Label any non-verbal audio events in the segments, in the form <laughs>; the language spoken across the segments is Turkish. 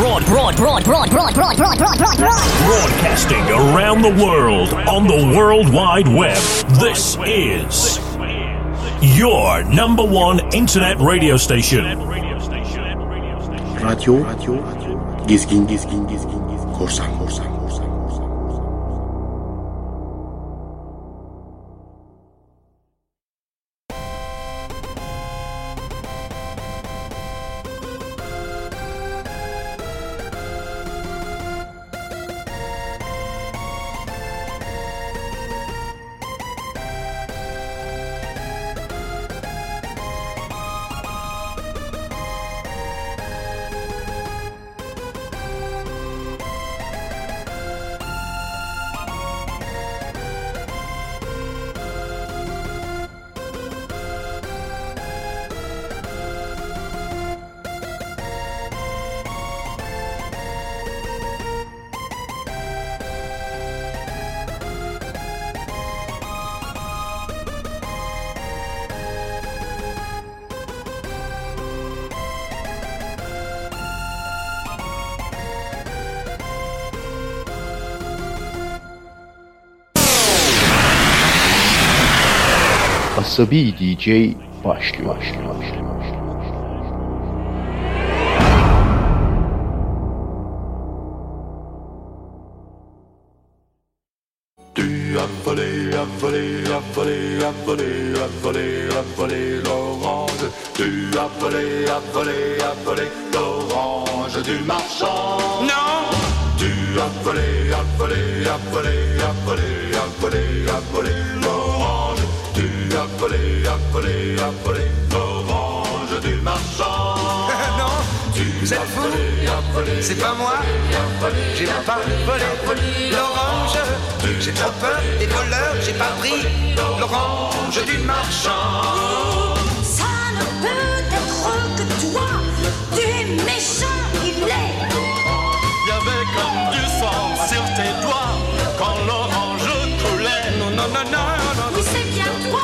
Broad, broad, broad, broad, broad, broad, broad, broad, broad, broad. Broadcasting around the world on the World Wide Web. This is your number one internet radio station. Radyo, radyo, gezgin, gezgin, gezgin, gezgin, korsan, korsan, Asabi DJ başlıyor. başlıyor. Tu as volé, as volé, as volé, as volé, as volé, as volé l'orange. Tu as volé, as volé, as volé l'orange du marchand. Non Tu as volé, as volé, as volé, as volé, C'est pas moi. J'ai pas volé l'orange J'ai trop peur. Des voleurs J'ai pas pris l'orange du marchand Ça ne peut être que toi, tu es méchant, il est. Y avait comme du sang sur tes doigts quand l'orange coulait. Non, non, non, non, non Oui, c'est bien toi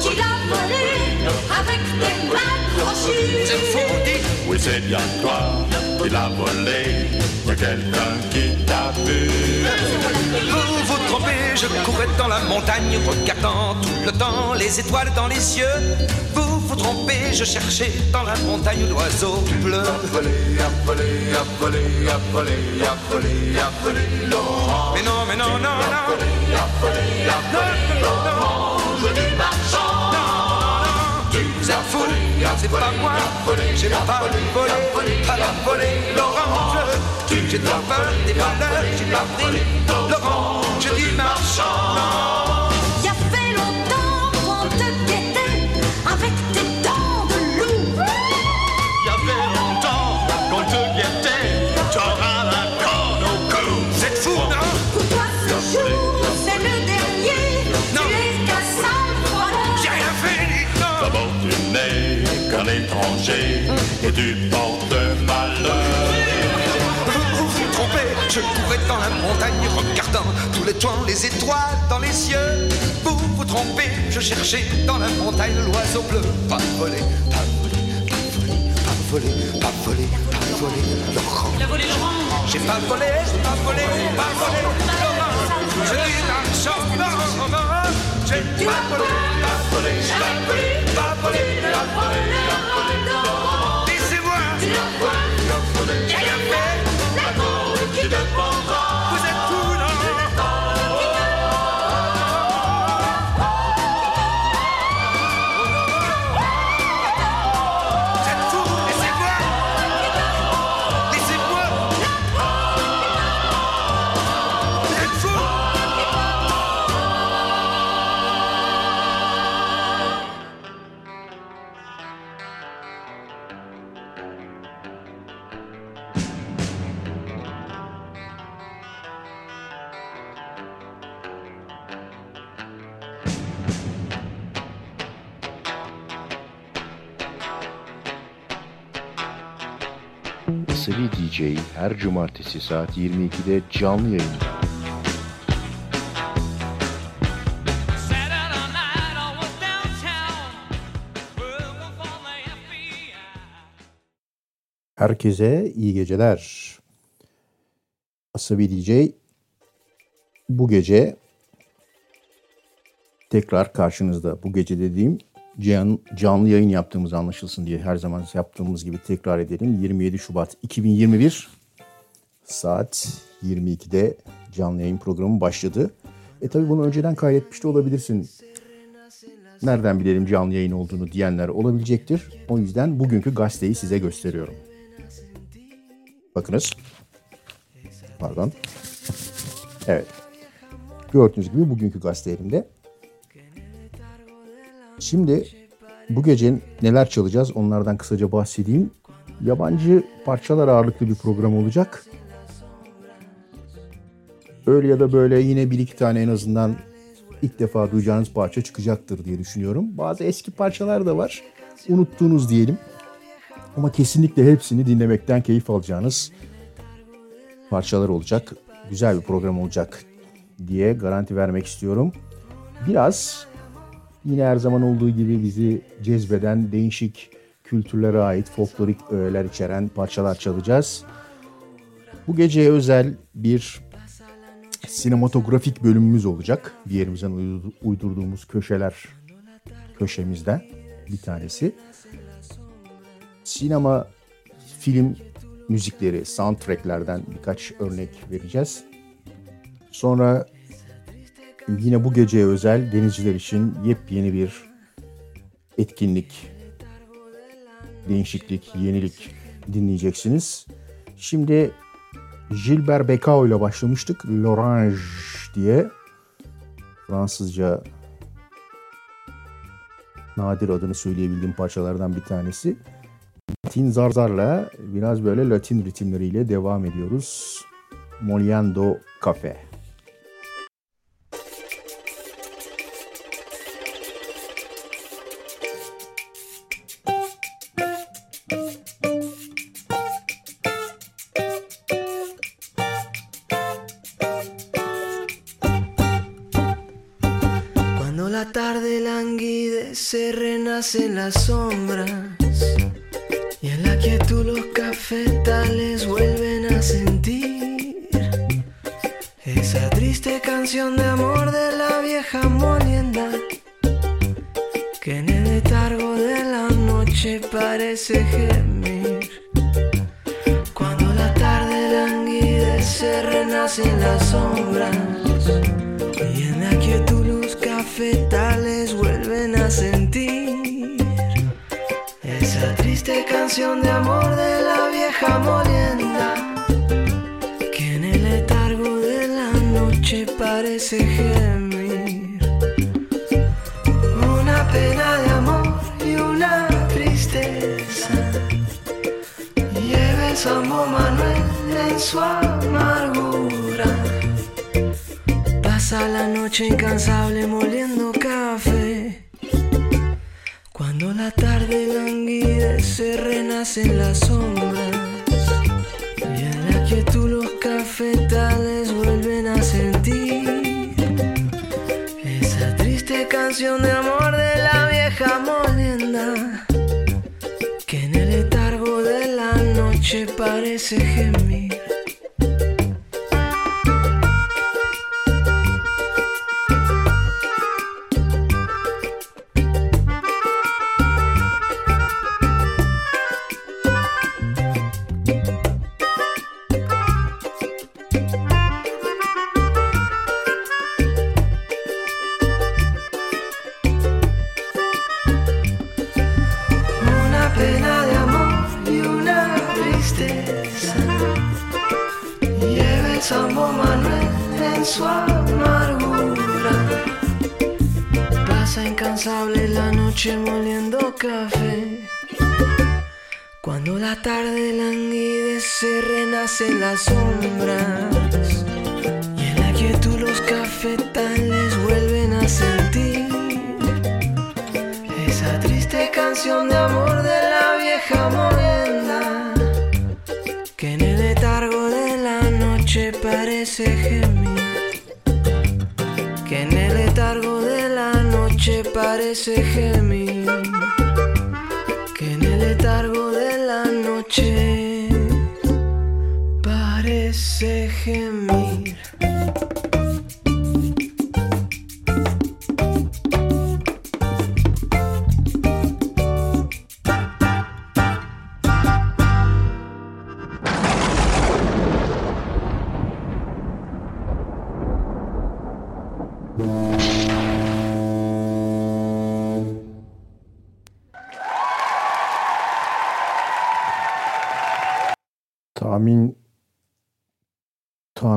qui l'as volé avec tes mains crochues. C'est dites Oui, c'est bien toi qui l'as volé. Y a quelqu'un qui t'a vu. Vous vous trompez, je courais dans la montagne regardant tout le temps les étoiles dans les cieux. Vous vous trompez, je cherchais dans la montagne l'oiseau bleu. volé, a volé, a volé, a volé, a volé, a volé l'orange. Mais non, mais non, non, non. A volé, a volé l'orange du marchand. Vous êtes fou, c'est pas moi. J'ai pas volé, pas volé l'orange. J'ai trop peur des voleurs, j'ai pas pris l'orange du marchand. Étranger et tu portes malheur. Vous vous trompez, je courais dans la montagne regardant tous les toits, les étoiles dans les cieux. Vous vous trompez, je cherchais dans la montagne l'oiseau bleu. Pas volé, pas volé, pas volé, pas volé, pas volé, pas volé, Laurent. Il a volé l'orange. J'ai pas volé, j'ai pas volé, pas volé, Laurent. Je dis. J'ai pas volé, pas volé, pas volé, pas volé, pas volé, pas volé, Laurent. Yeah. Her cumartesi saat 22'de canlı yayında. Herkese iyi geceler. Asabi DJ bu gece tekrar karşınızda. Bu gece dediğim can, canlı yayın yaptığımız anlaşılsın diye her zaman yaptığımız gibi tekrar edelim. 27 Şubat 2021 saat 22'de canlı yayın programı başladı. E tabi bunu önceden kaydetmiş de olabilirsin. Nereden bilelim canlı yayın olduğunu diyenler olabilecektir. O yüzden bugünkü gazeteyi size gösteriyorum. Bakınız. Pardon. Evet. Gördüğünüz gibi bugünkü gazete elimde. Şimdi bu gece neler çalacağız onlardan kısaca bahsedeyim. Yabancı parçalar ağırlıklı bir program olacak. Öyle ya da böyle yine bir iki tane en azından ilk defa duyacağınız parça çıkacaktır diye düşünüyorum. Bazı eski parçalar da var. Unuttuğunuz diyelim. Ama kesinlikle hepsini dinlemekten keyif alacağınız parçalar olacak. Güzel bir program olacak diye garanti vermek istiyorum. Biraz yine her zaman olduğu gibi bizi cezbeden değişik kültürlere ait folklorik öğeler içeren parçalar çalacağız. Bu geceye özel bir sinematografik bölümümüz olacak. Bir yerimizden uydurduğumuz köşeler köşemizden bir tanesi. Sinema, film müzikleri, soundtracklerden birkaç örnek vereceğiz. Sonra yine bu geceye özel denizciler için yepyeni bir etkinlik, değişiklik, yenilik dinleyeceksiniz. Şimdi Gilbert Bécaud ile başlamıştık. L'Orange diye Fransızca nadir adını söyleyebildiğim parçalardan bir tanesi. Latin zarzarla biraz böyle Latin ritimleriyle devam ediyoruz. Moliendo Cafe. So.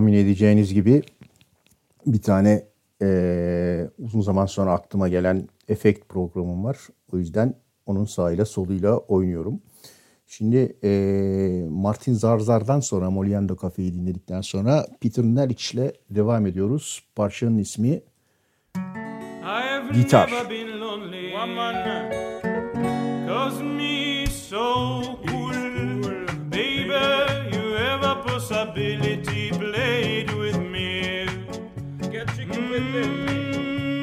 Tahmin edeceğiniz gibi bir tane eee, uzun zaman sonra aklıma gelen efekt programım var. O yüzden onun sağıyla soluyla oynuyorum. Şimdi eee, Martin Zarzar'dan sonra Moliendo Cafe'yi dinledikten sonra Peter Neric ile devam ediyoruz. Parçanın ismi Gitar. never possibility played with me. Get jiggy with me.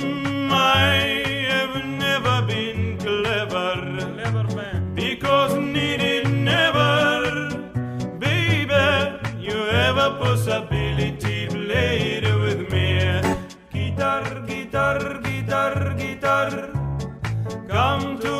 Mm, I have never been clever. Clever man. Because needed never. Baby, you have a possibility played with me. Guitar, guitar, guitar, guitar. Come to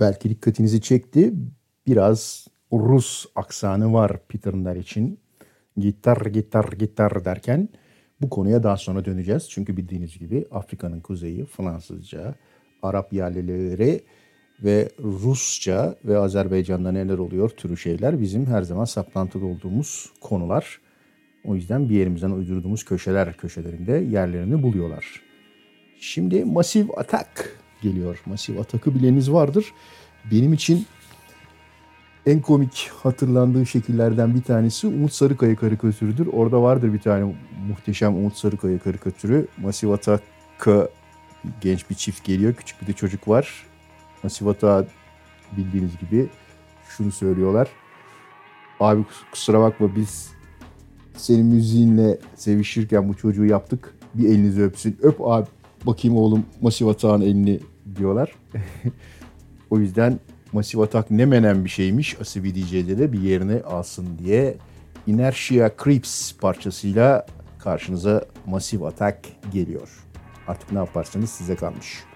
belki dikkatinizi çekti. Biraz Rus aksanı var Peter için. Gitar, gitar, gitar derken bu konuya daha sonra döneceğiz. Çünkü bildiğiniz gibi Afrika'nın kuzeyi Fransızca, Arap yerlileri ve Rusça ve Azerbaycan'da neler oluyor türü şeyler bizim her zaman saplantıda olduğumuz konular. O yüzden bir yerimizden uydurduğumuz köşeler köşelerinde yerlerini buluyorlar. Şimdi Massive Attack geliyor. Massive Attack'ı bileniniz vardır. Benim için en komik hatırlandığı şekillerden bir tanesi Umut Sarıkaya karikatürüdür. Orada vardır bir tane muhteşem Umut Sarıkaya karikatürü. Massive Attack'a genç bir çift geliyor. Küçük bir de çocuk var. Massive Attack bildiğiniz gibi şunu söylüyorlar. Abi kusura bakma biz senin müziğinle sevişirken bu çocuğu yaptık. Bir elinizi öpsün. Öp abi bakayım oğlum Massive Attack'ın elini diyorlar. <laughs> o yüzden Massive Attack ne menen bir şeymiş. Asibi DJ'de de bir yerini alsın diye Inertia Creeps parçasıyla karşınıza Massive Attack geliyor. Artık ne yaparsanız size kalmış.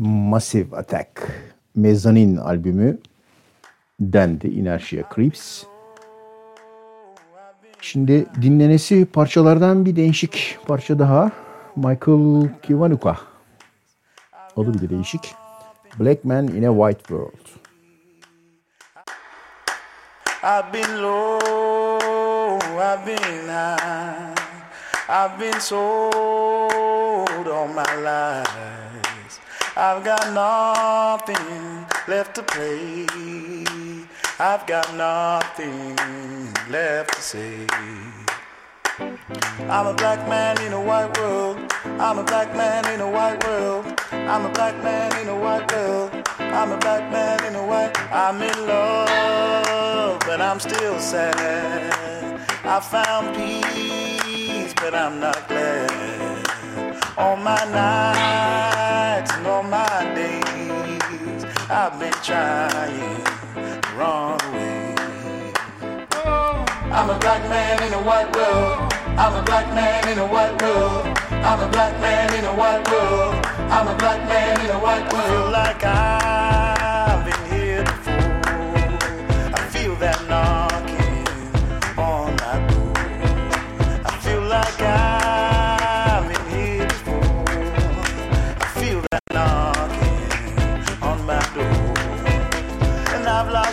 Massive Attack Mezzanine albümü dendi Inertia Creeps. Şimdi dinlenesi parçalardan bir değişik parça daha. Michael Kiwanuka. Adı bile değişik. Black Man in a White World. I've been low, I've been high, I've been sold all my lies. I've got nothing left to play. I've got nothing left to say. I'm a black man in a white world. I'm a black man in a white world. I'm a black man in a white world. I'm a black man in a white. I'm in love, but I'm still sad. I found peace, but I'm not glad. On my nights and all my days, I've been trying to run away. I'm a black man in a white world. I'm a black man in a white world. I'm a black man in a white world. I'm a black man in a white world. Like I've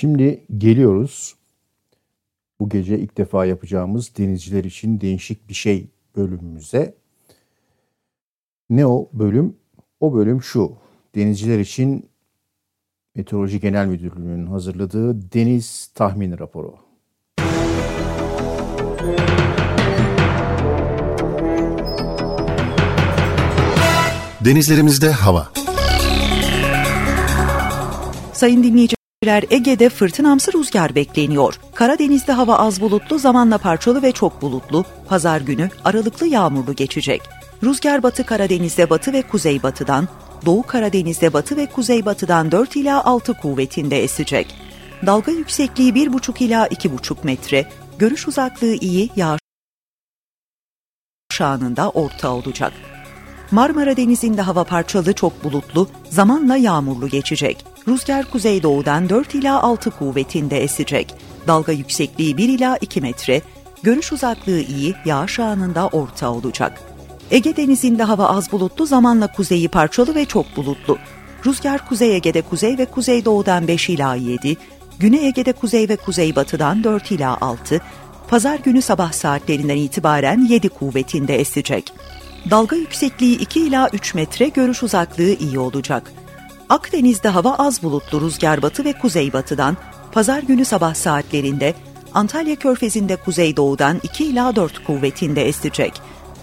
Şimdi geliyoruz. Bu gece ilk defa yapacağımız denizciler için değişik bir şey bölümümüze. Ne o bölüm? O bölüm şu. Denizciler için Meteoroloji Genel Müdürlüğü'nün hazırladığı deniz tahmin raporu. Denizlerimizde hava. Sayın dinleyici Ege'de fırtınamsı rüzgar bekleniyor. Karadeniz'de hava az bulutlu, zamanla parçalı ve çok bulutlu. Pazar günü aralıklı yağmurlu geçecek. Rüzgar batı Karadeniz'de batı ve kuzeybatıdan, Doğu Karadeniz'de batı ve kuzeybatıdan 4 ila 6 kuvvetinde esecek. Dalga yüksekliği 1,5 ila 2,5 metre, görüş uzaklığı iyi, yağış anında orta olacak. Marmara Denizi'nde hava parçalı çok bulutlu, zamanla yağmurlu geçecek. Rüzgar kuzeydoğudan 4 ila 6 kuvvetinde esecek. Dalga yüksekliği 1 ila 2 metre, görüş uzaklığı iyi, yağış anında orta olacak. Ege Denizi'nde hava az bulutlu, zamanla kuzeyi parçalı ve çok bulutlu. Rüzgar Kuzey Ege'de kuzey ve kuzeydoğudan 5 ila 7, Güney Ege'de kuzey ve kuzeybatıdan 4 ila 6, pazar günü sabah saatlerinden itibaren 7 kuvvetinde esecek. Dalga yüksekliği 2 ila 3 metre, görüş uzaklığı iyi olacak. Akdeniz'de hava az bulutlu rüzgar batı ve kuzeybatıdan, pazar günü sabah saatlerinde Antalya Körfezi'nde kuzeydoğudan 2 ila 4 kuvvetinde esecek.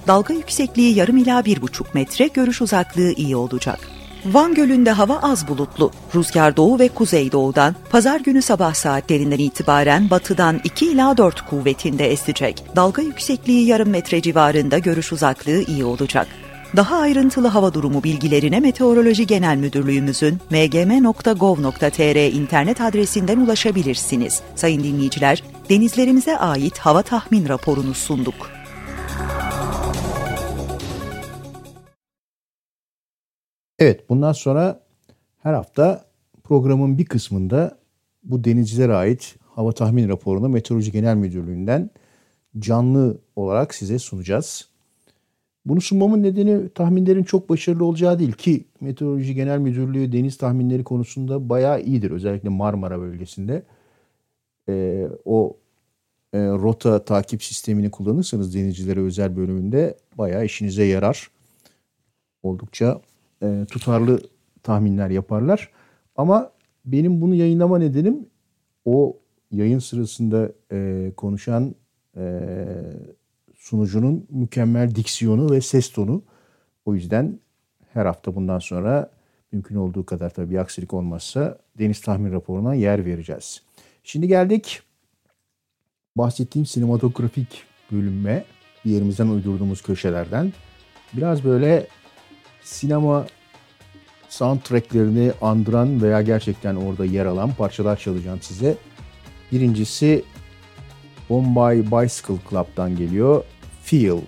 Dalga yüksekliği yarım ila 1,5 metre, görüş uzaklığı iyi olacak. Van Gölü'nde hava az bulutlu. Rüzgar doğu ve kuzeydoğudan pazar günü sabah saatlerinden itibaren batıdan 2 ila 4 kuvvetinde esecek. Dalga yüksekliği yarım metre civarında görüş uzaklığı iyi olacak. Daha ayrıntılı hava durumu bilgilerine Meteoroloji Genel Müdürlüğümüzün mgm.gov.tr internet adresinden ulaşabilirsiniz. Sayın dinleyiciler, denizlerimize ait hava tahmin raporunu sunduk. Evet bundan sonra her hafta programın bir kısmında bu denizcilere ait hava tahmin raporunu Meteoroloji Genel Müdürlüğü'nden canlı olarak size sunacağız. Bunu sunmamın nedeni tahminlerin çok başarılı olacağı değil ki Meteoroloji Genel Müdürlüğü deniz tahminleri konusunda bayağı iyidir. Özellikle Marmara bölgesinde. Ee, o e, rota takip sistemini kullanırsanız denizcilere özel bölümünde bayağı işinize yarar. Oldukça e, tutarlı tahminler yaparlar. Ama benim bunu yayınlama nedenim o yayın sırasında e, konuşan e, sunucunun mükemmel diksiyonu ve ses tonu. O yüzden her hafta bundan sonra mümkün olduğu kadar tabii bir aksilik olmazsa deniz tahmin raporuna yer vereceğiz. Şimdi geldik bahsettiğim sinematografik bölüme bir yerimizden uydurduğumuz köşelerden. Biraz böyle sinema soundtracklerini andıran veya gerçekten orada yer alan parçalar çalacağım size. Birincisi Bombay Bicycle Club'dan geliyor. Feel.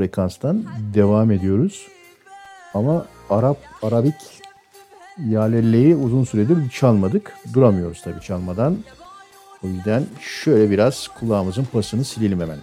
frekanstan devam ediyoruz. Ama Arap, Arabik yalelleyi uzun süredir çalmadık. Duramıyoruz tabii çalmadan. O yüzden şöyle biraz kulağımızın pasını silelim hemen.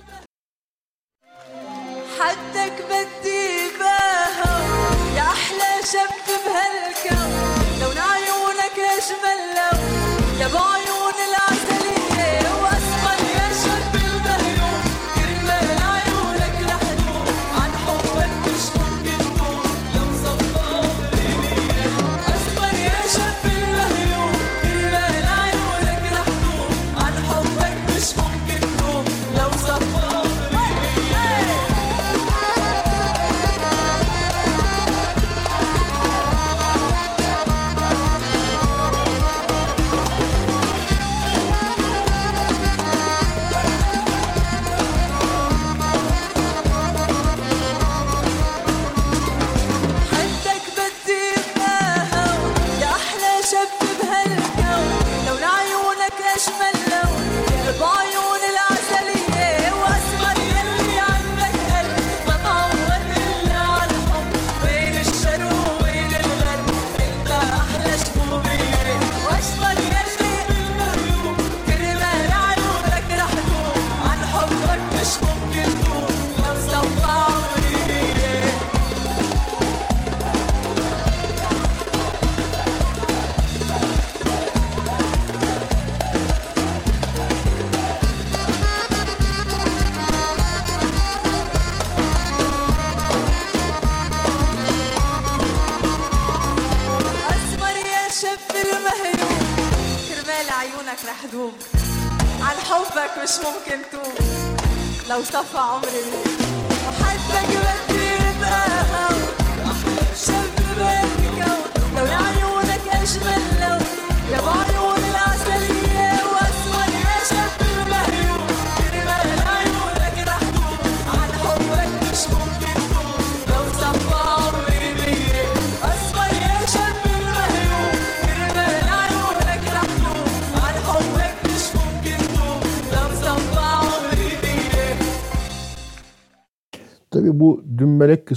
said da sua alma,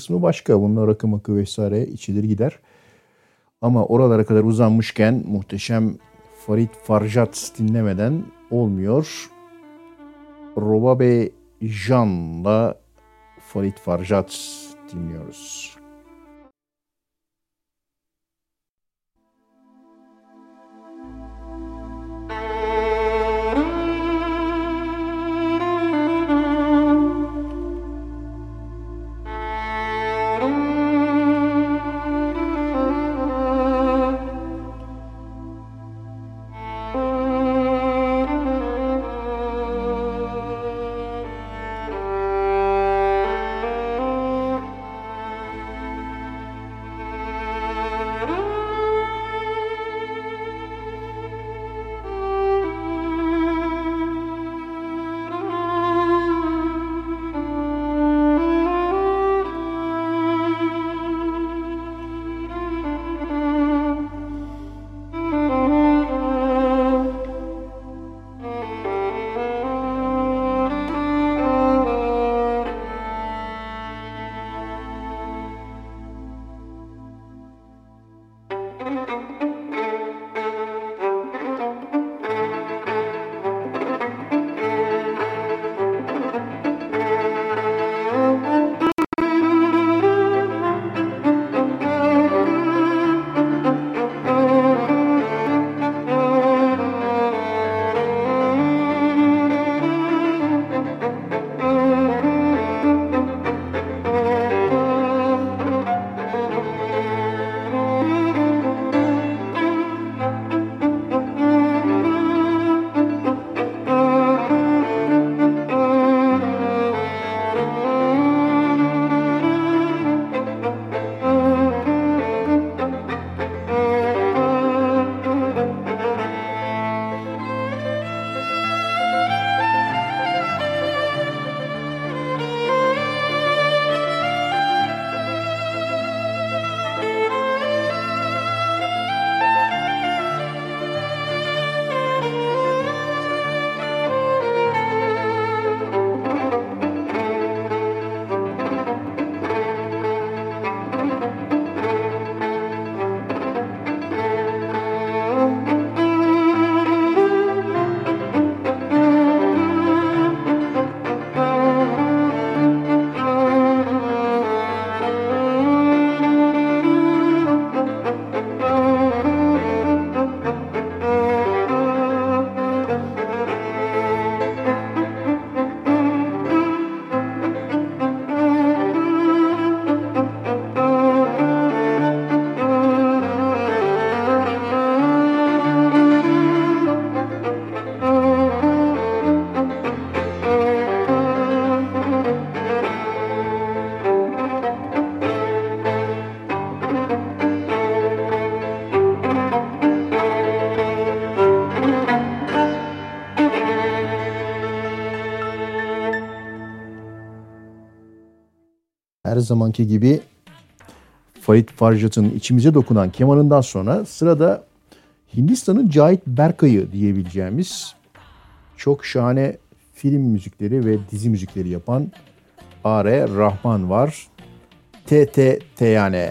kısmı başka. Bunlar rakı makı vesaire içilir gider. Ama oralara kadar uzanmışken muhteşem Farid Farjat dinlemeden olmuyor. Robabe Jan'la Farid Farjat dinliyoruz. zamanki gibi Farid Farjat'ın içimize dokunan kemanından sonra sırada Hindistan'ın Cahit Berkay'ı diyebileceğimiz çok şahane film müzikleri ve dizi müzikleri yapan R. Rahman var. TTT yani.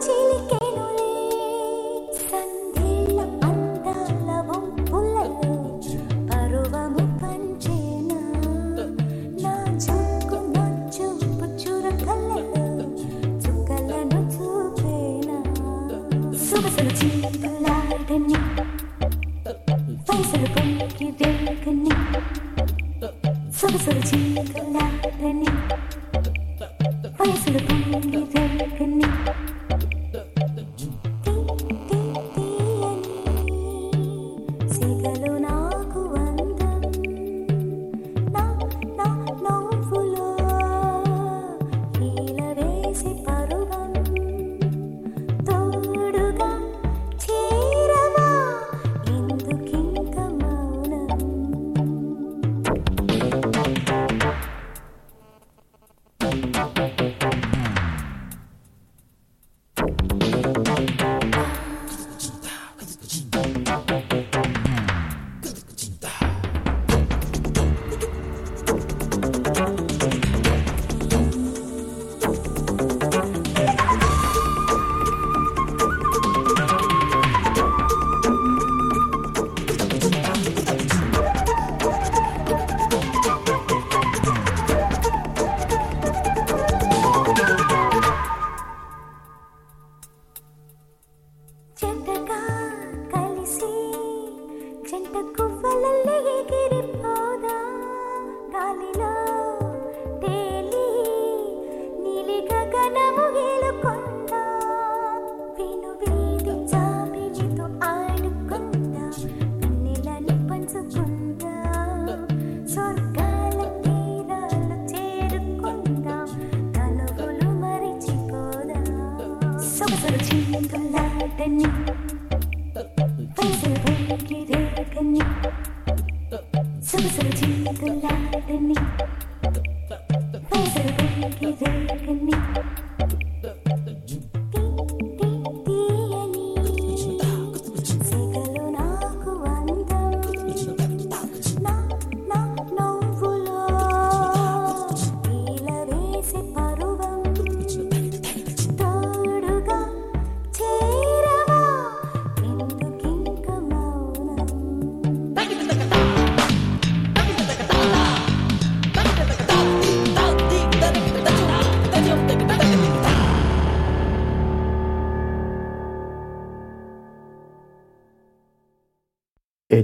请你。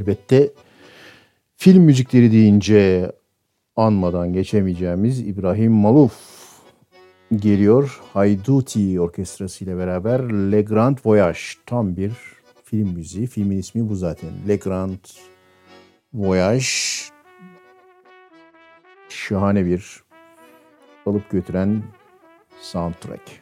elbette film müzikleri deyince anmadan geçemeyeceğimiz İbrahim Maluf geliyor. Hayduti Orkestrası ile beraber Le Grand Voyage tam bir film müziği. Filmin ismi bu zaten. Le Grand Voyage şahane bir alıp götüren soundtrack.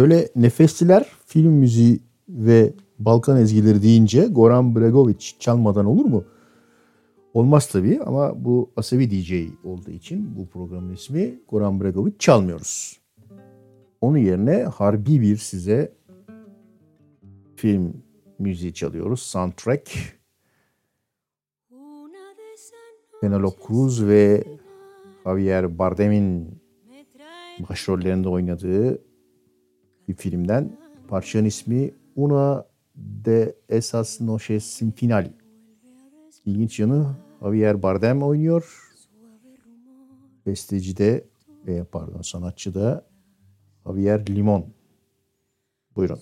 Böyle nefesliler film müziği ve Balkan ezgileri deyince Goran Bregovic çalmadan olur mu? Olmaz tabii ama bu Asavi DJ olduğu için bu programın ismi Goran Bregovic çalmıyoruz. Onun yerine harbi bir size film müziği çalıyoruz. Soundtrack. Penelope Cruz ve Javier Bardem'in başrollerinde oynadığı bir filmden. Parçanın ismi Una de esas noches sin final. İlginç yanı Javier Bardem oynuyor. Besteci de ve pardon sanatçı da Javier Limon. Buyurun.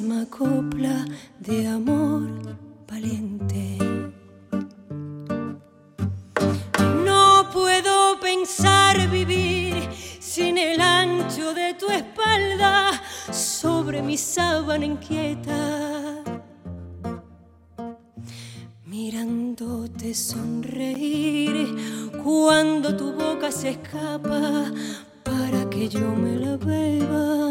misma copla de amor valiente. No puedo pensar vivir sin el ancho de tu espalda sobre mi sábana inquieta. Mirándote sonreír cuando tu boca se escapa para que yo me la beba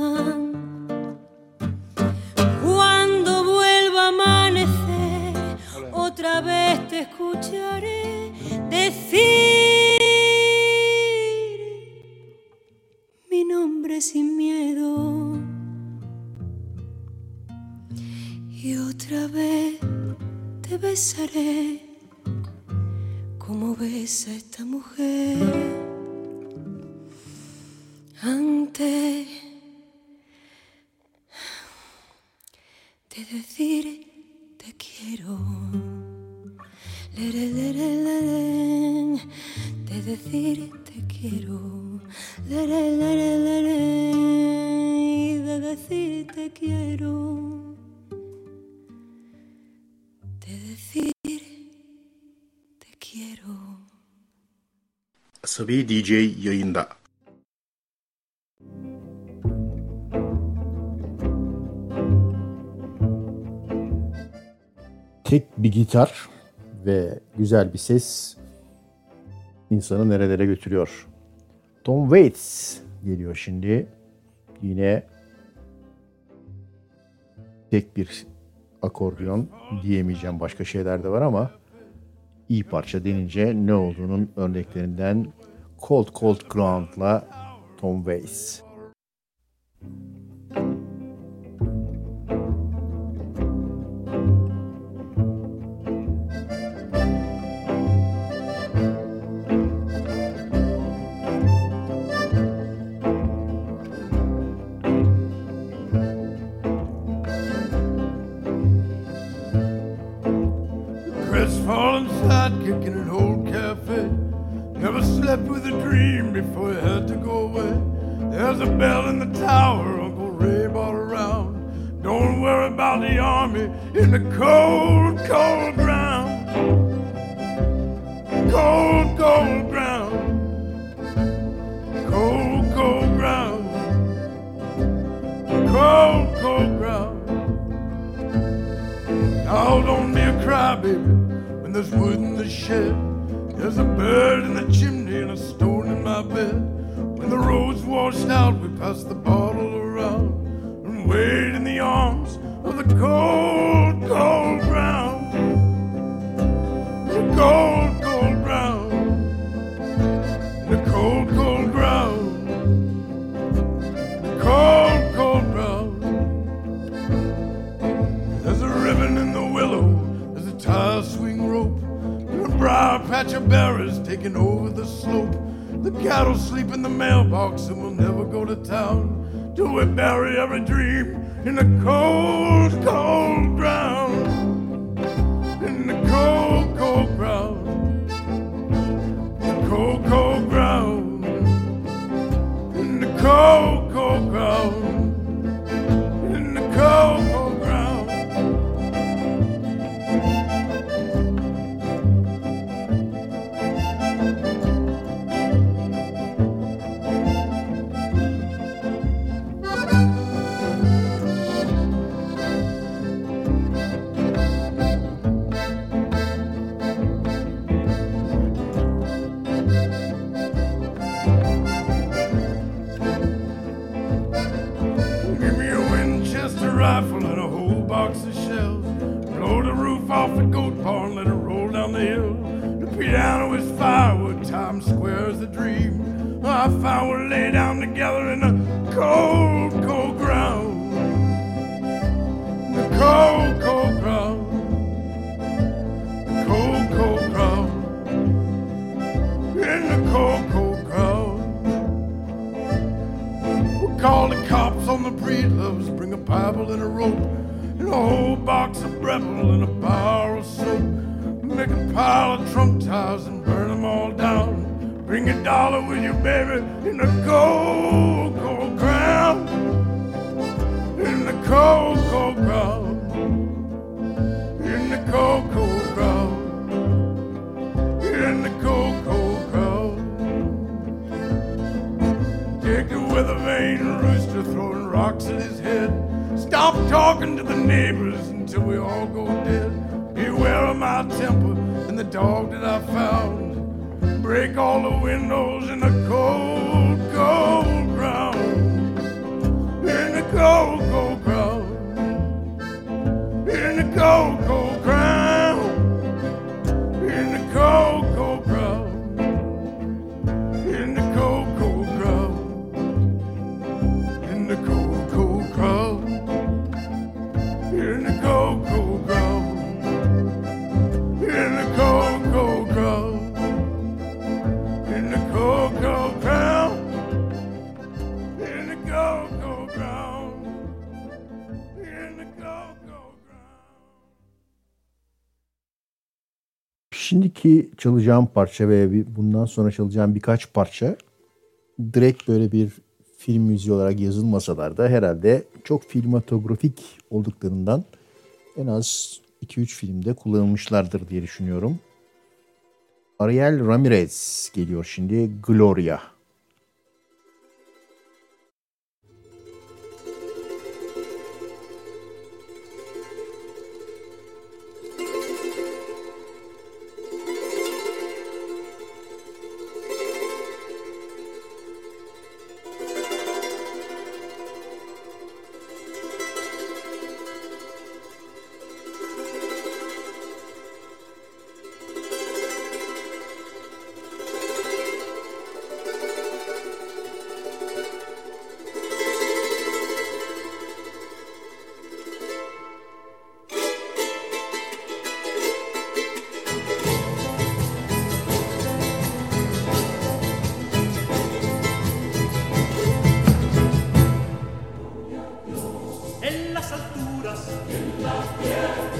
besaré como besa esta mujer. Asabi DJ yayında. Tek bir gitar ve güzel bir ses insanı nerelere götürüyor. Tom Waits geliyor şimdi. Yine tek bir akordeon diyemeyeceğim başka şeyler de var ama iyi parça denince ne olduğunun örneklerinden Cold Cold Ground'la Tom Waits. çalacağım parça ve bundan sonra çalacağım birkaç parça direkt böyle bir film müziği olarak yazılmasalar da herhalde çok filmatografik olduklarından en az 2-3 filmde kullanılmışlardır diye düşünüyorum. Ariel Ramirez geliyor şimdi Gloria. Yeah.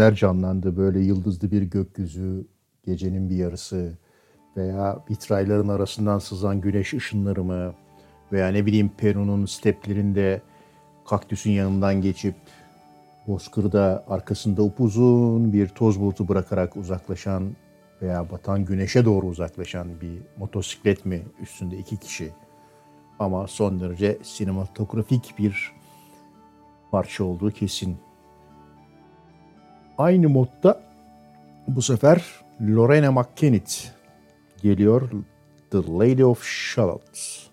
neler canlandı? Böyle yıldızlı bir gökyüzü, gecenin bir yarısı veya vitrayların arasından sızan güneş ışınları mı? Veya ne bileyim Peru'nun steplerinde kaktüsün yanından geçip bozkırda arkasında upuzun bir toz bulutu bırakarak uzaklaşan veya batan güneşe doğru uzaklaşan bir motosiklet mi üstünde iki kişi? Ama son derece sinematografik bir parça olduğu kesin aynı modda bu sefer Lorena McKennitt geliyor. The Lady of Shalott.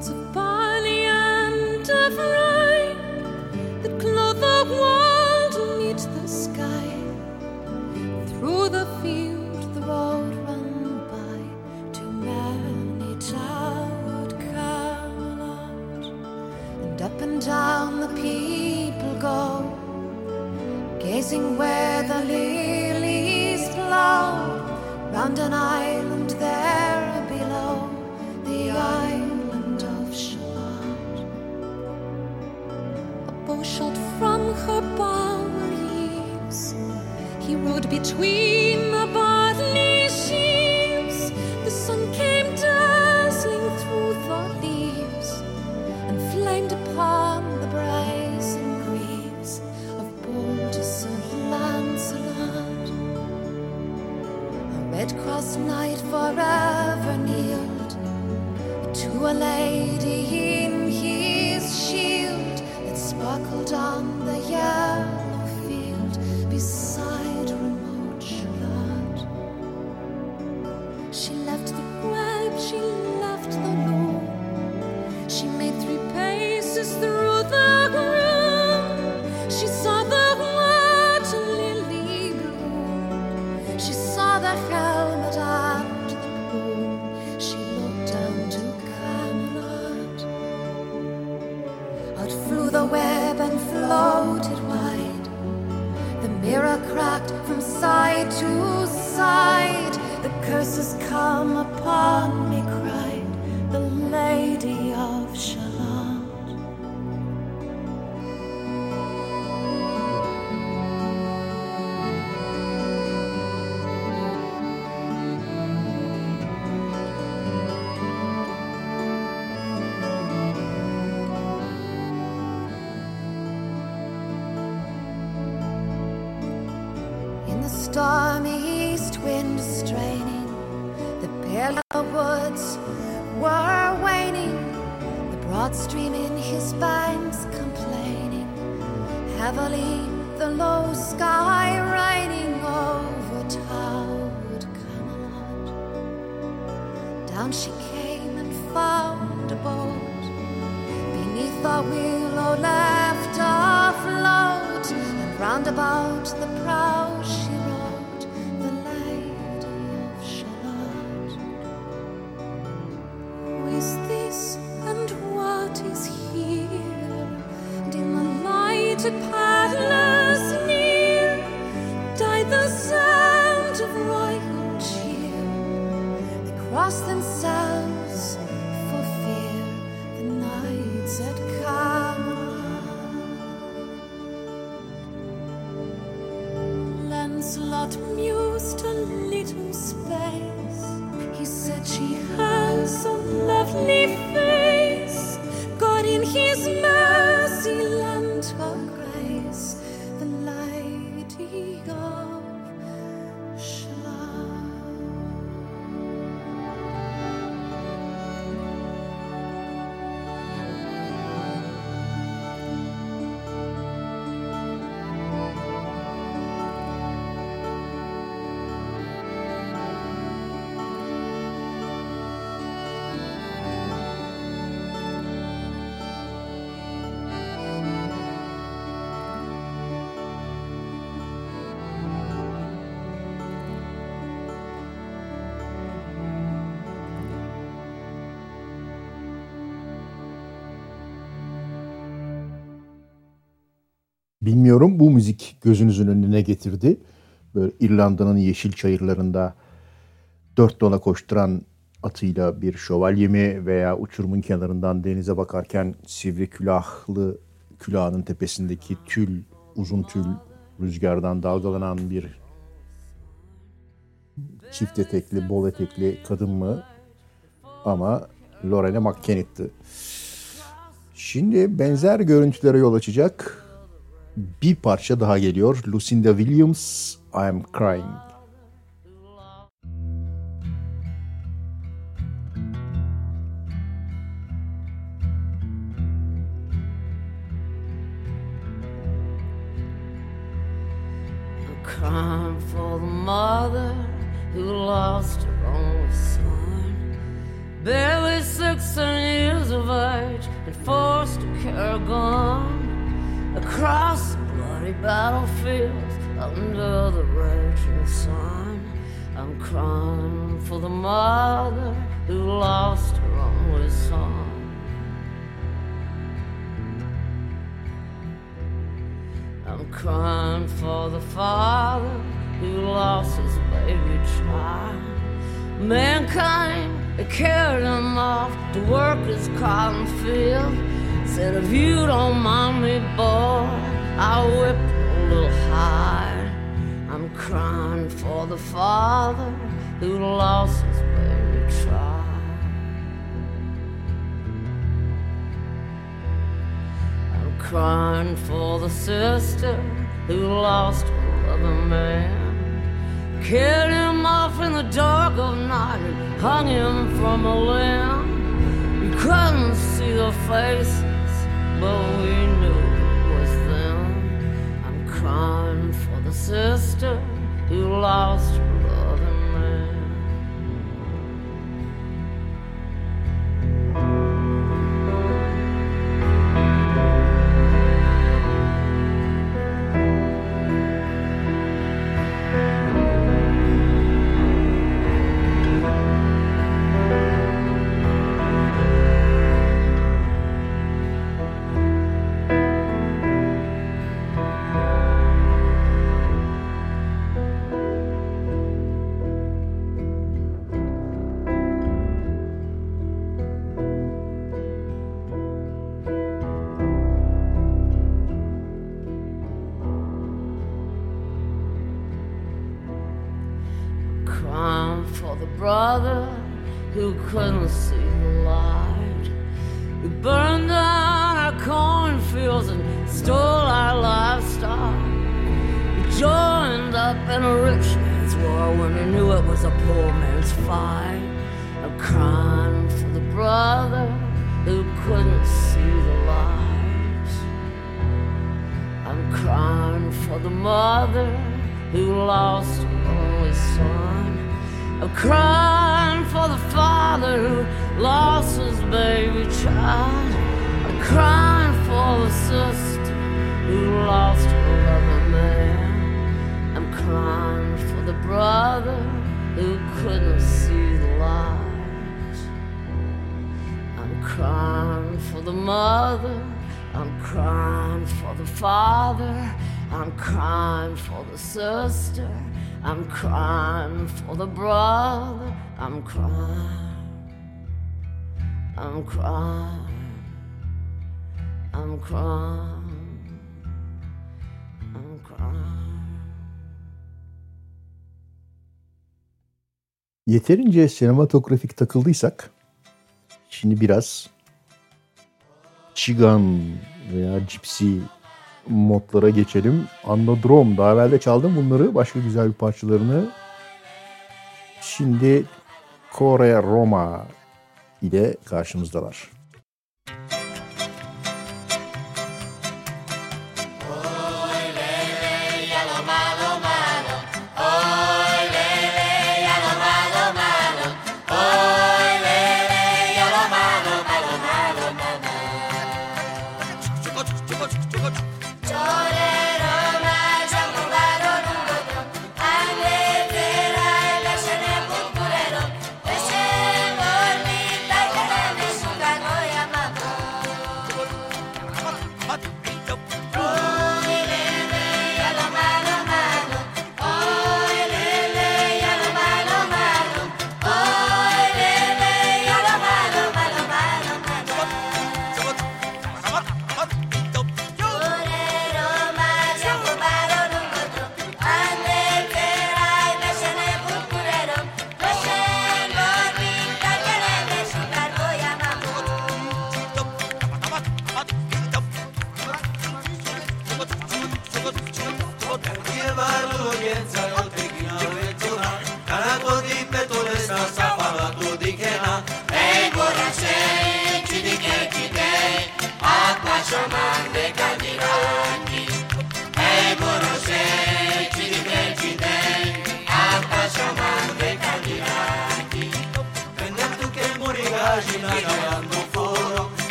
fields of barley and of rye. between Bilmiyorum bu müzik gözünüzün önüne getirdi. Böyle İrlanda'nın yeşil çayırlarında dört dola koşturan atıyla bir şövalye mi veya uçurumun kenarından denize bakarken sivri külahlı külahının tepesindeki tül, uzun tül rüzgardan dalgalanan bir çift etekli, bol etekli kadın mı? Ama Lorena McKennett'ti. Şimdi benzer görüntülere yol açacak bir parça daha geliyor. Lucinda Williams, Crying. I'm crying for the mother who lost her only son. Barely sixteen years of age and forced to carry a gun across bloody battlefields under the raging sun. I'm crying for the mother who lost her only son. I'm crying for the father who lost his baby child. Mankind they carried him off to work his cotton field. Said, if you don't mind me, boy, I'll whip a little higher. I'm crying for the father who lost his baby child. I'm crying for the sister who lost her loving man. Carried him off in the dark of night and hung him from a limb. You couldn't see the faces, but we knew it was them. I'm crying for the sister who lost the brother who couldn't see the light. We burned down our cornfields and stole our livestock. We joined up in a rich man's war when we knew it was a poor man's fight. I'm crying for the brother who couldn't see the light. I'm crying for the mother who lost. I'm crying for the father who lost his baby child. I'm crying for the sister who lost her lover man. I'm crying for the brother who couldn't see the light. I'm crying for the mother. I'm crying for the father. I'm crying for the sister. I'm crying for the brother. I'm crying. I'm crying. I'm crying. Yeterince sinematografik takıldıysak şimdi biraz Chigan veya Gypsy modlara geçelim. Andodrom daha evvel de çaldım bunları. Başka güzel bir parçalarını. Şimdi Kore Roma ile karşımızdalar.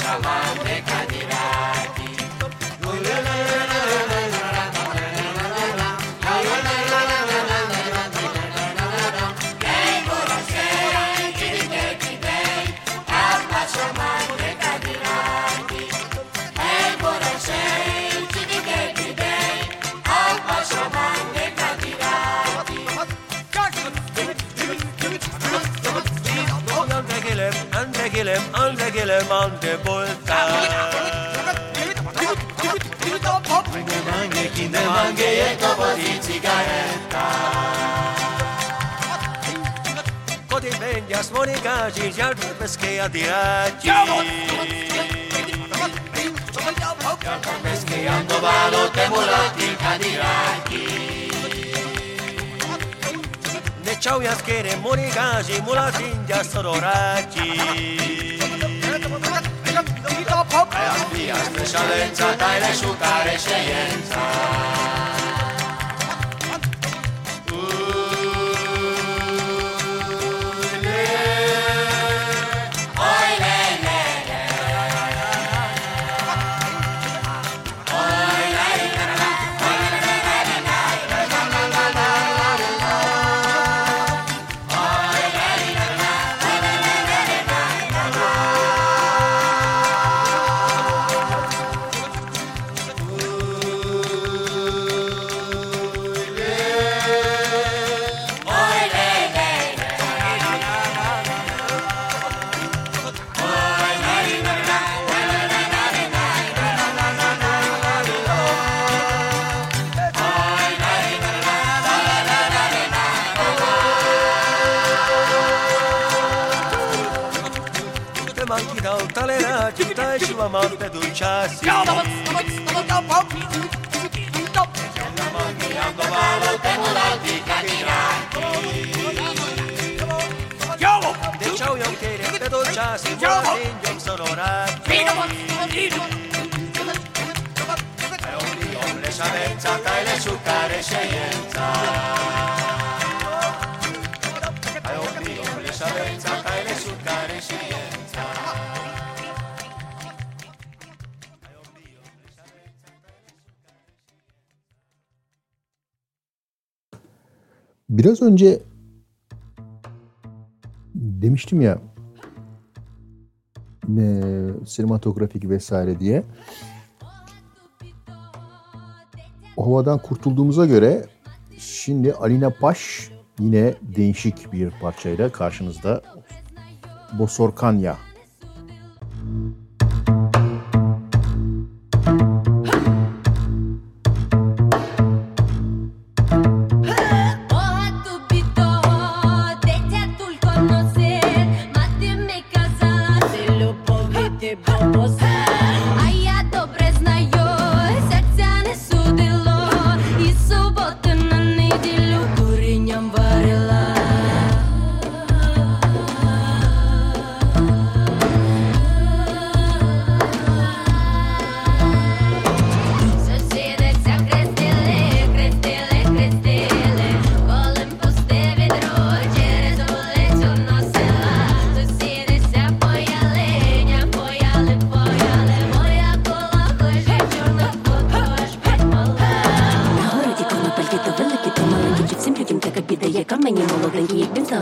Shamandeka. que le mande vuelta. Mange, mange, kinder, mange, eko bodi cigareta. Kodi venjas monika, žiljar peskeja diraci. Jako peskeando valo te mulati kadiraki. Ne čau. Ea, bi azte xalentzat, aile zutare xeientzat. しようともつともつともとポンキズキズキズキとそんなもんにあんこまろてもらうきかきらきようでちゃうよけれべどちゃしようよくそのらきのもついる Only hombre sabe sacar de su cara ese Biraz önce demiştim ya e, sinematografik vesaire diye. O havadan kurtulduğumuza göre şimdi Alina Paş yine değişik bir parçayla karşınızda. Bosorkanya. Oha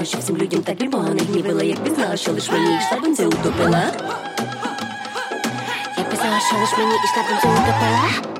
що всім людям так більбога не гнівила, якби знала, що лиш мені йшла бензи утопила. Я писала, що лиш мені йшла бензи утопила.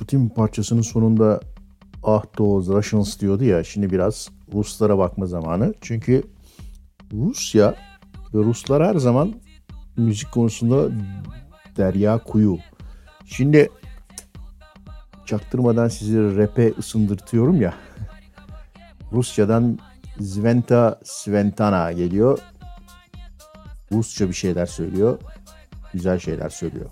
Rasputin parçasının sonunda ah those Russians diyordu ya şimdi biraz Ruslara bakma zamanı. Çünkü Rusya ve Ruslar her zaman müzik konusunda derya kuyu. Şimdi çaktırmadan sizi rap'e ısındırtıyorum ya. <laughs> Rusya'dan Zventa Sventana geliyor. Rusça bir şeyler söylüyor. Güzel şeyler söylüyor.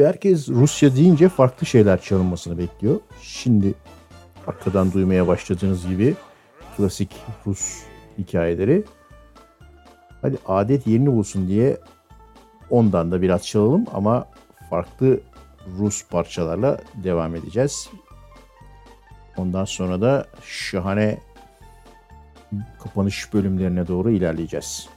Tabii herkes Rusya deyince farklı şeyler çalınmasını bekliyor. Şimdi arkadan duymaya başladığınız gibi klasik Rus hikayeleri. Hadi adet yerini bulsun diye ondan da biraz çalalım ama farklı Rus parçalarla devam edeceğiz. Ondan sonra da şahane kapanış bölümlerine doğru ilerleyeceğiz.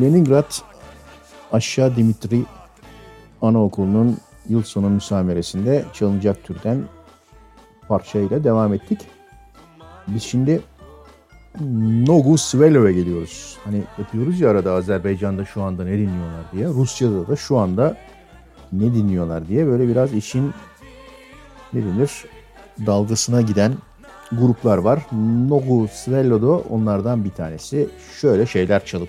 Leningrad Aşağı Dimitri Anaokulu'nun yıl sonu müsameresinde çalınacak türden parçayla devam ettik. Biz şimdi Nogu Svelov'e geliyoruz. Hani yapıyoruz ya arada Azerbaycan'da şu anda ne dinliyorlar diye. Rusya'da da şu anda ne dinliyorlar diye böyle biraz işin ne denir dalgasına giden gruplar var. Nogu Svelo'da onlardan bir tanesi. Şöyle şeyler çalıp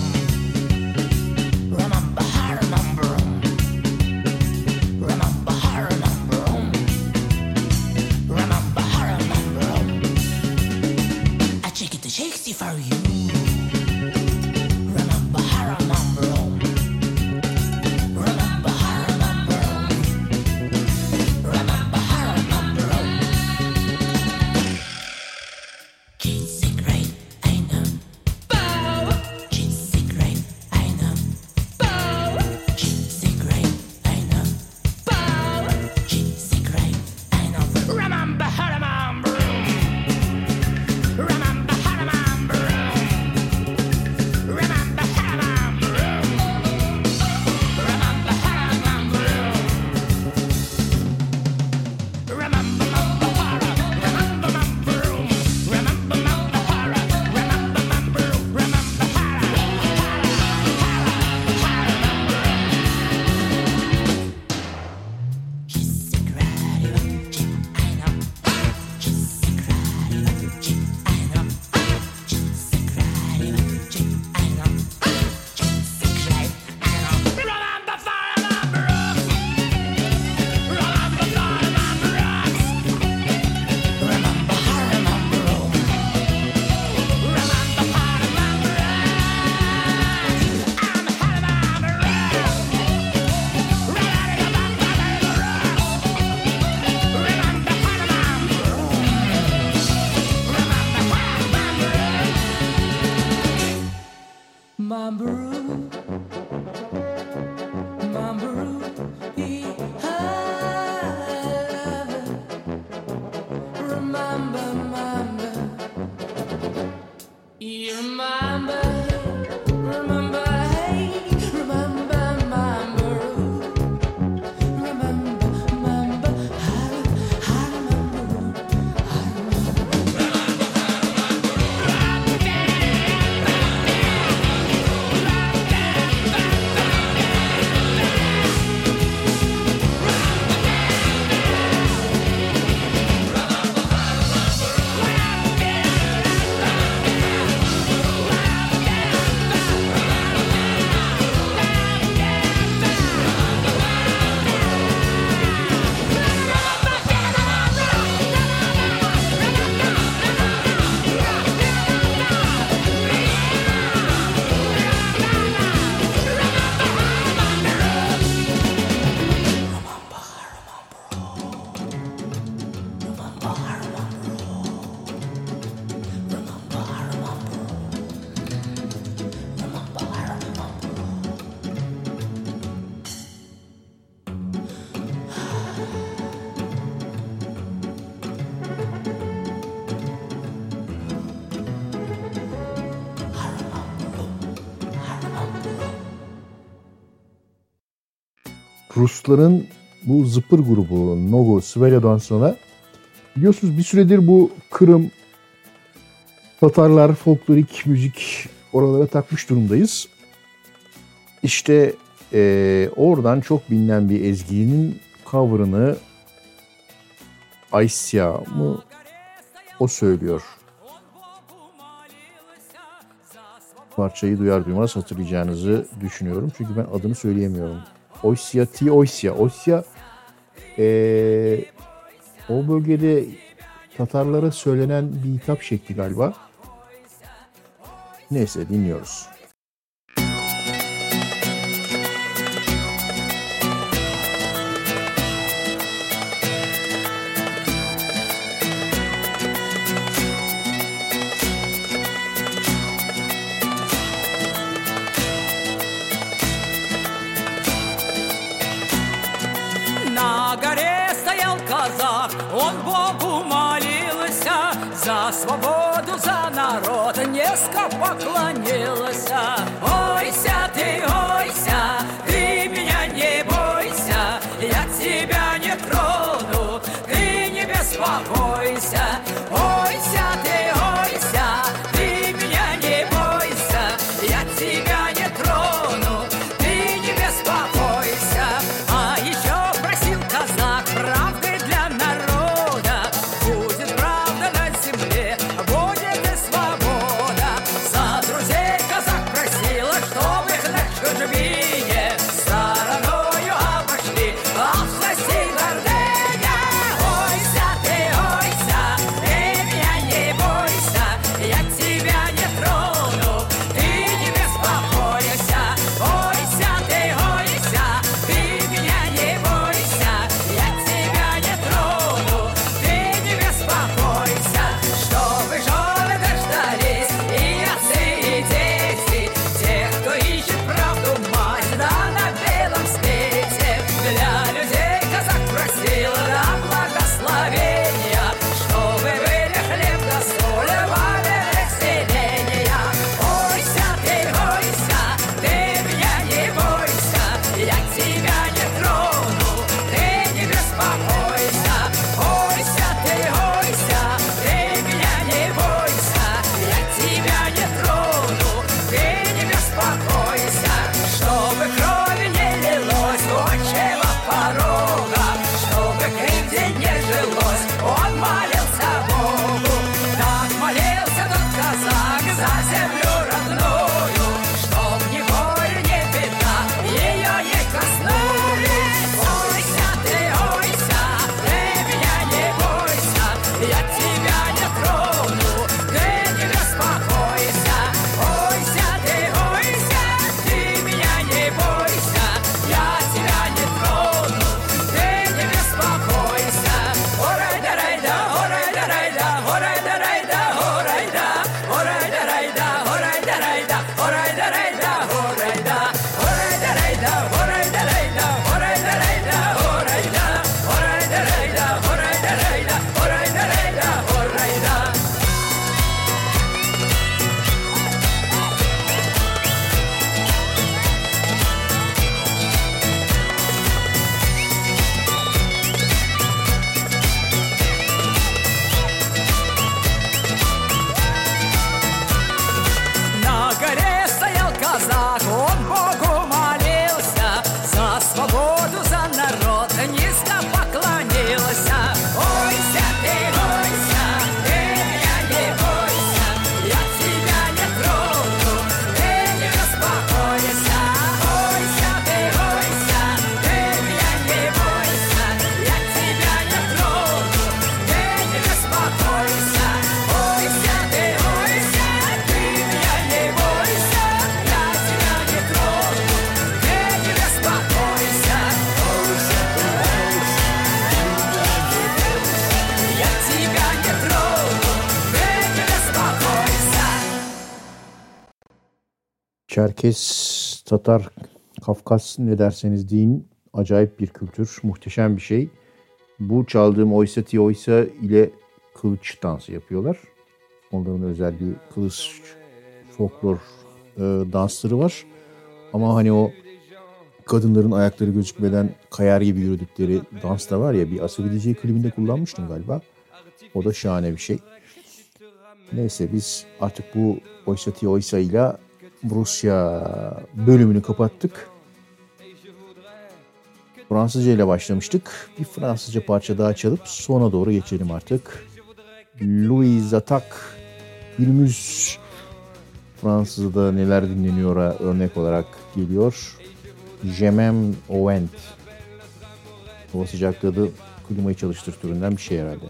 Rusların bu zıpır grubu Novo Sverya'dan sonra biliyorsunuz bir süredir bu Kırım, Tatarlar, folklorik müzik oralara takmış durumdayız. İşte e, oradan çok bilinen bir ezginin cover'ını Aysya mı o söylüyor. Parçayı duyar duymaz hatırlayacağınızı düşünüyorum. Çünkü ben adını söyleyemiyorum. Osya, T. Osya. Osya ee, o bölgede Tatarlara söylenen bir hitap şekli galiba. Neyse dinliyoruz. резко поклонился. Çerkes, Tatar, Kafkas ne derseniz deyin acayip bir kültür, muhteşem bir şey. Bu çaldığım Oysa Ti Oysa ile kılıç dansı yapıyorlar. Onların özelliği kılıç folklor e, dansları var. Ama hani o kadınların ayakları gözükmeden kayar gibi yürüdükleri dans da var ya bir Asabi DJ klibinde kullanmıştım galiba. O da şahane bir şey. Neyse biz artık bu Oysa Ti Oysa ile Rusya bölümünü kapattık. Fransızca ile başlamıştık. Bir Fransızca parça daha çalıp sona doğru geçelim artık. Louis Attack günümüz Fransız'da neler dinleniyor örnek olarak geliyor. Jemem Ovent. Hava sıcaklığı da klimayı çalıştır türünden bir şey herhalde.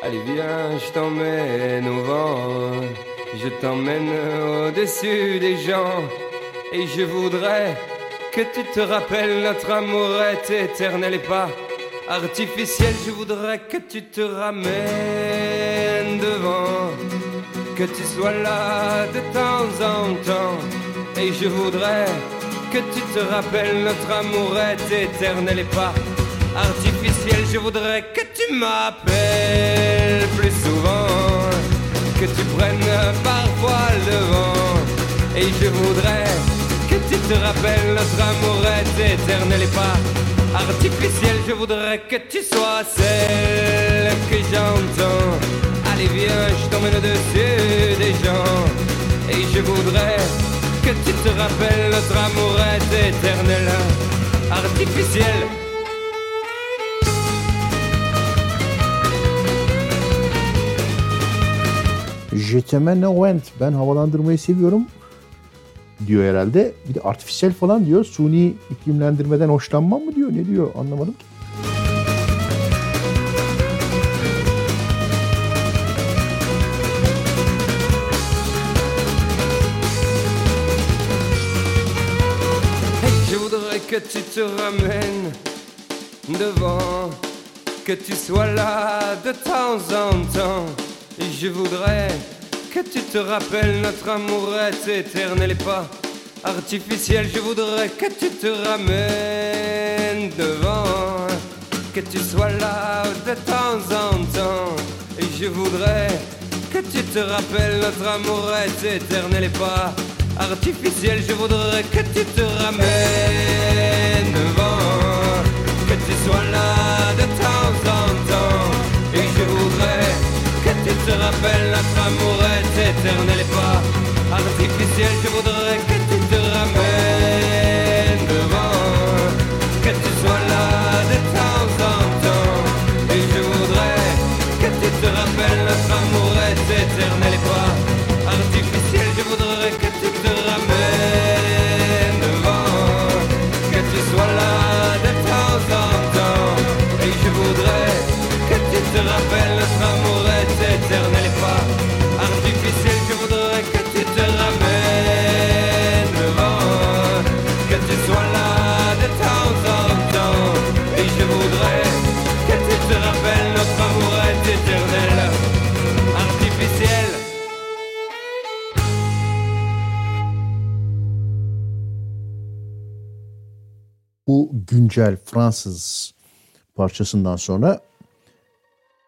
Allez viens, je t'emmène au vent, je t'emmène au-dessus des gens, et je voudrais que tu te rappelles notre amour est éternel et pas artificiel. Je voudrais que tu te ramènes devant, que tu sois là de temps en temps, et je voudrais que tu te rappelles notre amour est éternel et pas artificiel. Je voudrais que tu m'appelles plus souvent, que tu prennes parfois le vent. Et je voudrais que tu te rappelles notre amour est éternel et pas artificiel. Je voudrais que tu sois celle que j'entends. Allez viens, je t'emmène au-dessus des gens. Et je voudrais que tu te rappelles notre amour est éternel, artificiel. Jeteme no went. Ben havalandırmayı seviyorum diyor herhalde. Bir de artificial falan diyor. Suni iklimlendirmeden hoşlanmam mı diyor. Ne diyor anlamadım ki. Que tu te ramènes devant, que tu sois là de temps en temps. Et je voudrais que tu te rappelles notre amour est éternel et pas artificiel. Je voudrais que tu te ramènes devant, que tu sois là de temps en temps. Et je voudrais que tu te rappelles notre amour est éternel et pas artificiel. Je voudrais que tu te ramènes devant, que tu sois là de temps en rappelle notre amourette éternelle et pas artificielle que vous güncel Fransız parçasından sonra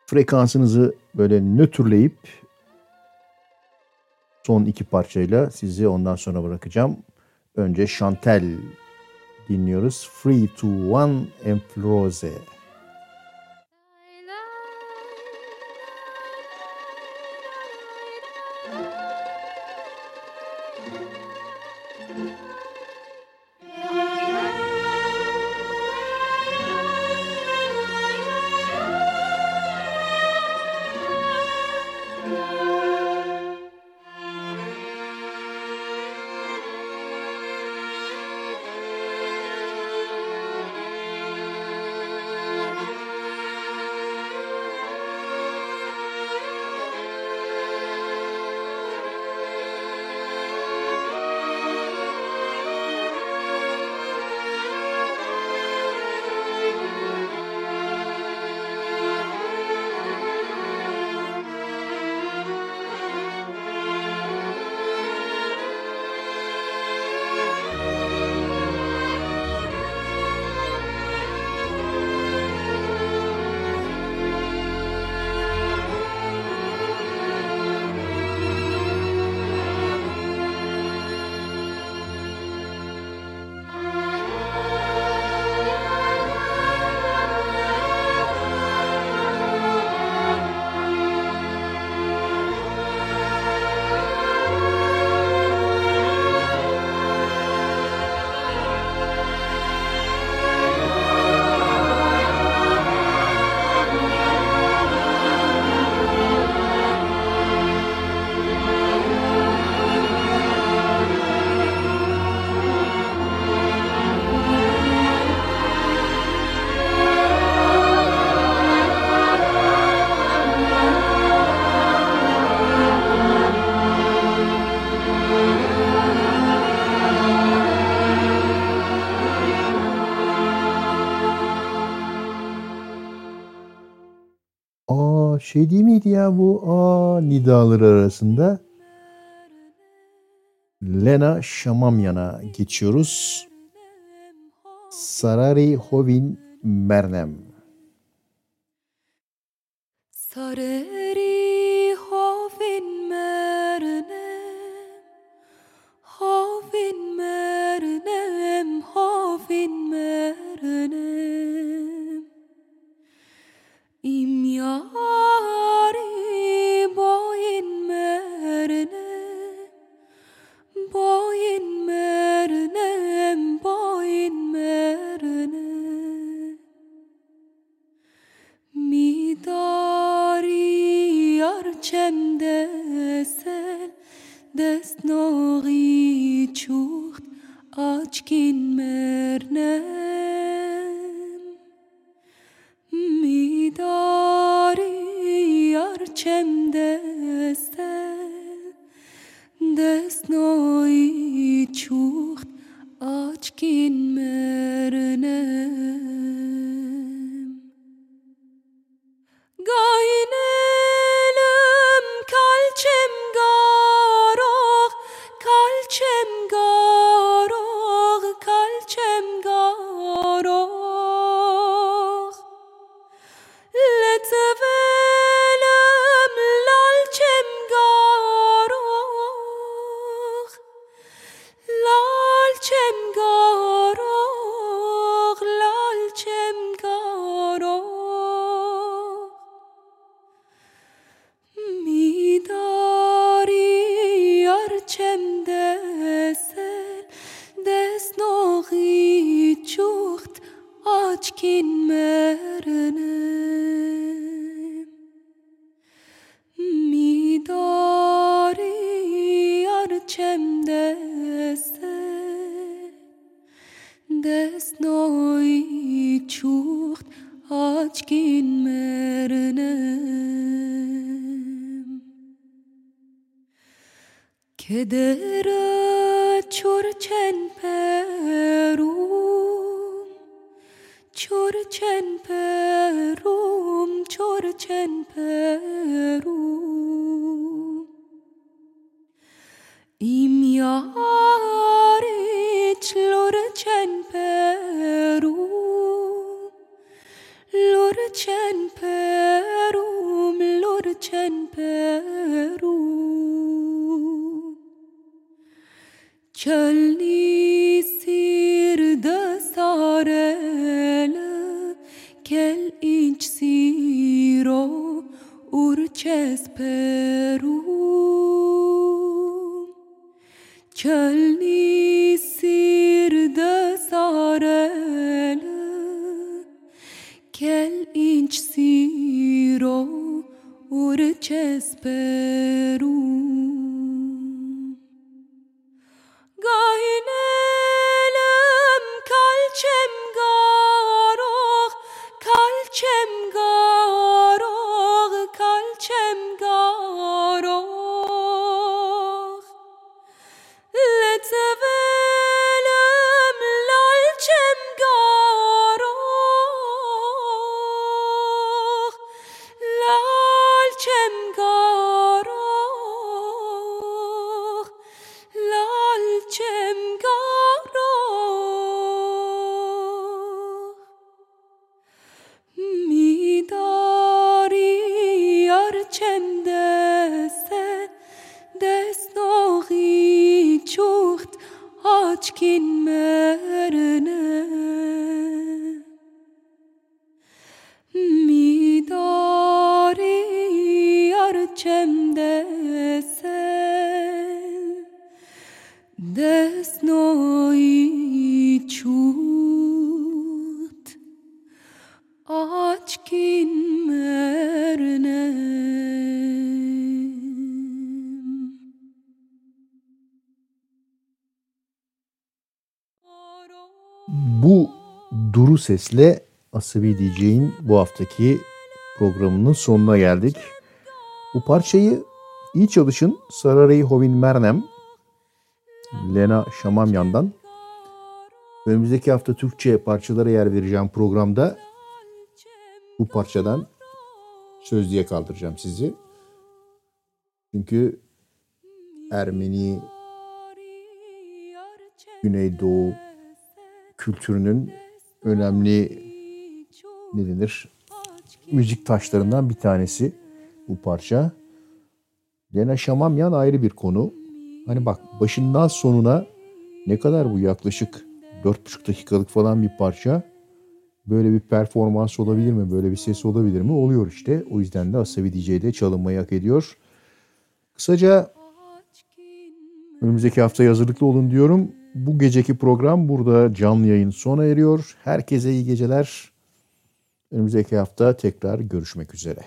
frekansınızı böyle nötrleyip son iki parçayla sizi ondan sonra bırakacağım. Önce Chantel dinliyoruz. Free to One. Thank şey değil miydi ya bu aa nidaları arasında? Lena Şamamyan'a geçiyoruz. Sarari Hovin Mernem. Sarı sesle Asabi DJ'in bu haftaki programının sonuna geldik. Bu parçayı iyi çalışın Sararayı Hovin Mernem Lena Şamamyan'dan. Önümüzdeki hafta Türkçe parçalara yer vereceğim programda bu parçadan sözlüğe kaldıracağım sizi. Çünkü Ermeni Güneydoğu kültürünün önemli ne denir müzik taşlarından bir tanesi bu parça. Lena Şamamyan ayrı bir konu. Hani bak başından sonuna ne kadar bu yaklaşık 4,5 dakikalık falan bir parça. Böyle bir performans olabilir mi? Böyle bir ses olabilir mi? Oluyor işte. O yüzden de Asabi DJ'de çalınmayı hak ediyor. Kısaca önümüzdeki haftaya hazırlıklı olun diyorum. Bu geceki program burada canlı yayın sona eriyor. Herkese iyi geceler. Önümüzdeki hafta tekrar görüşmek üzere.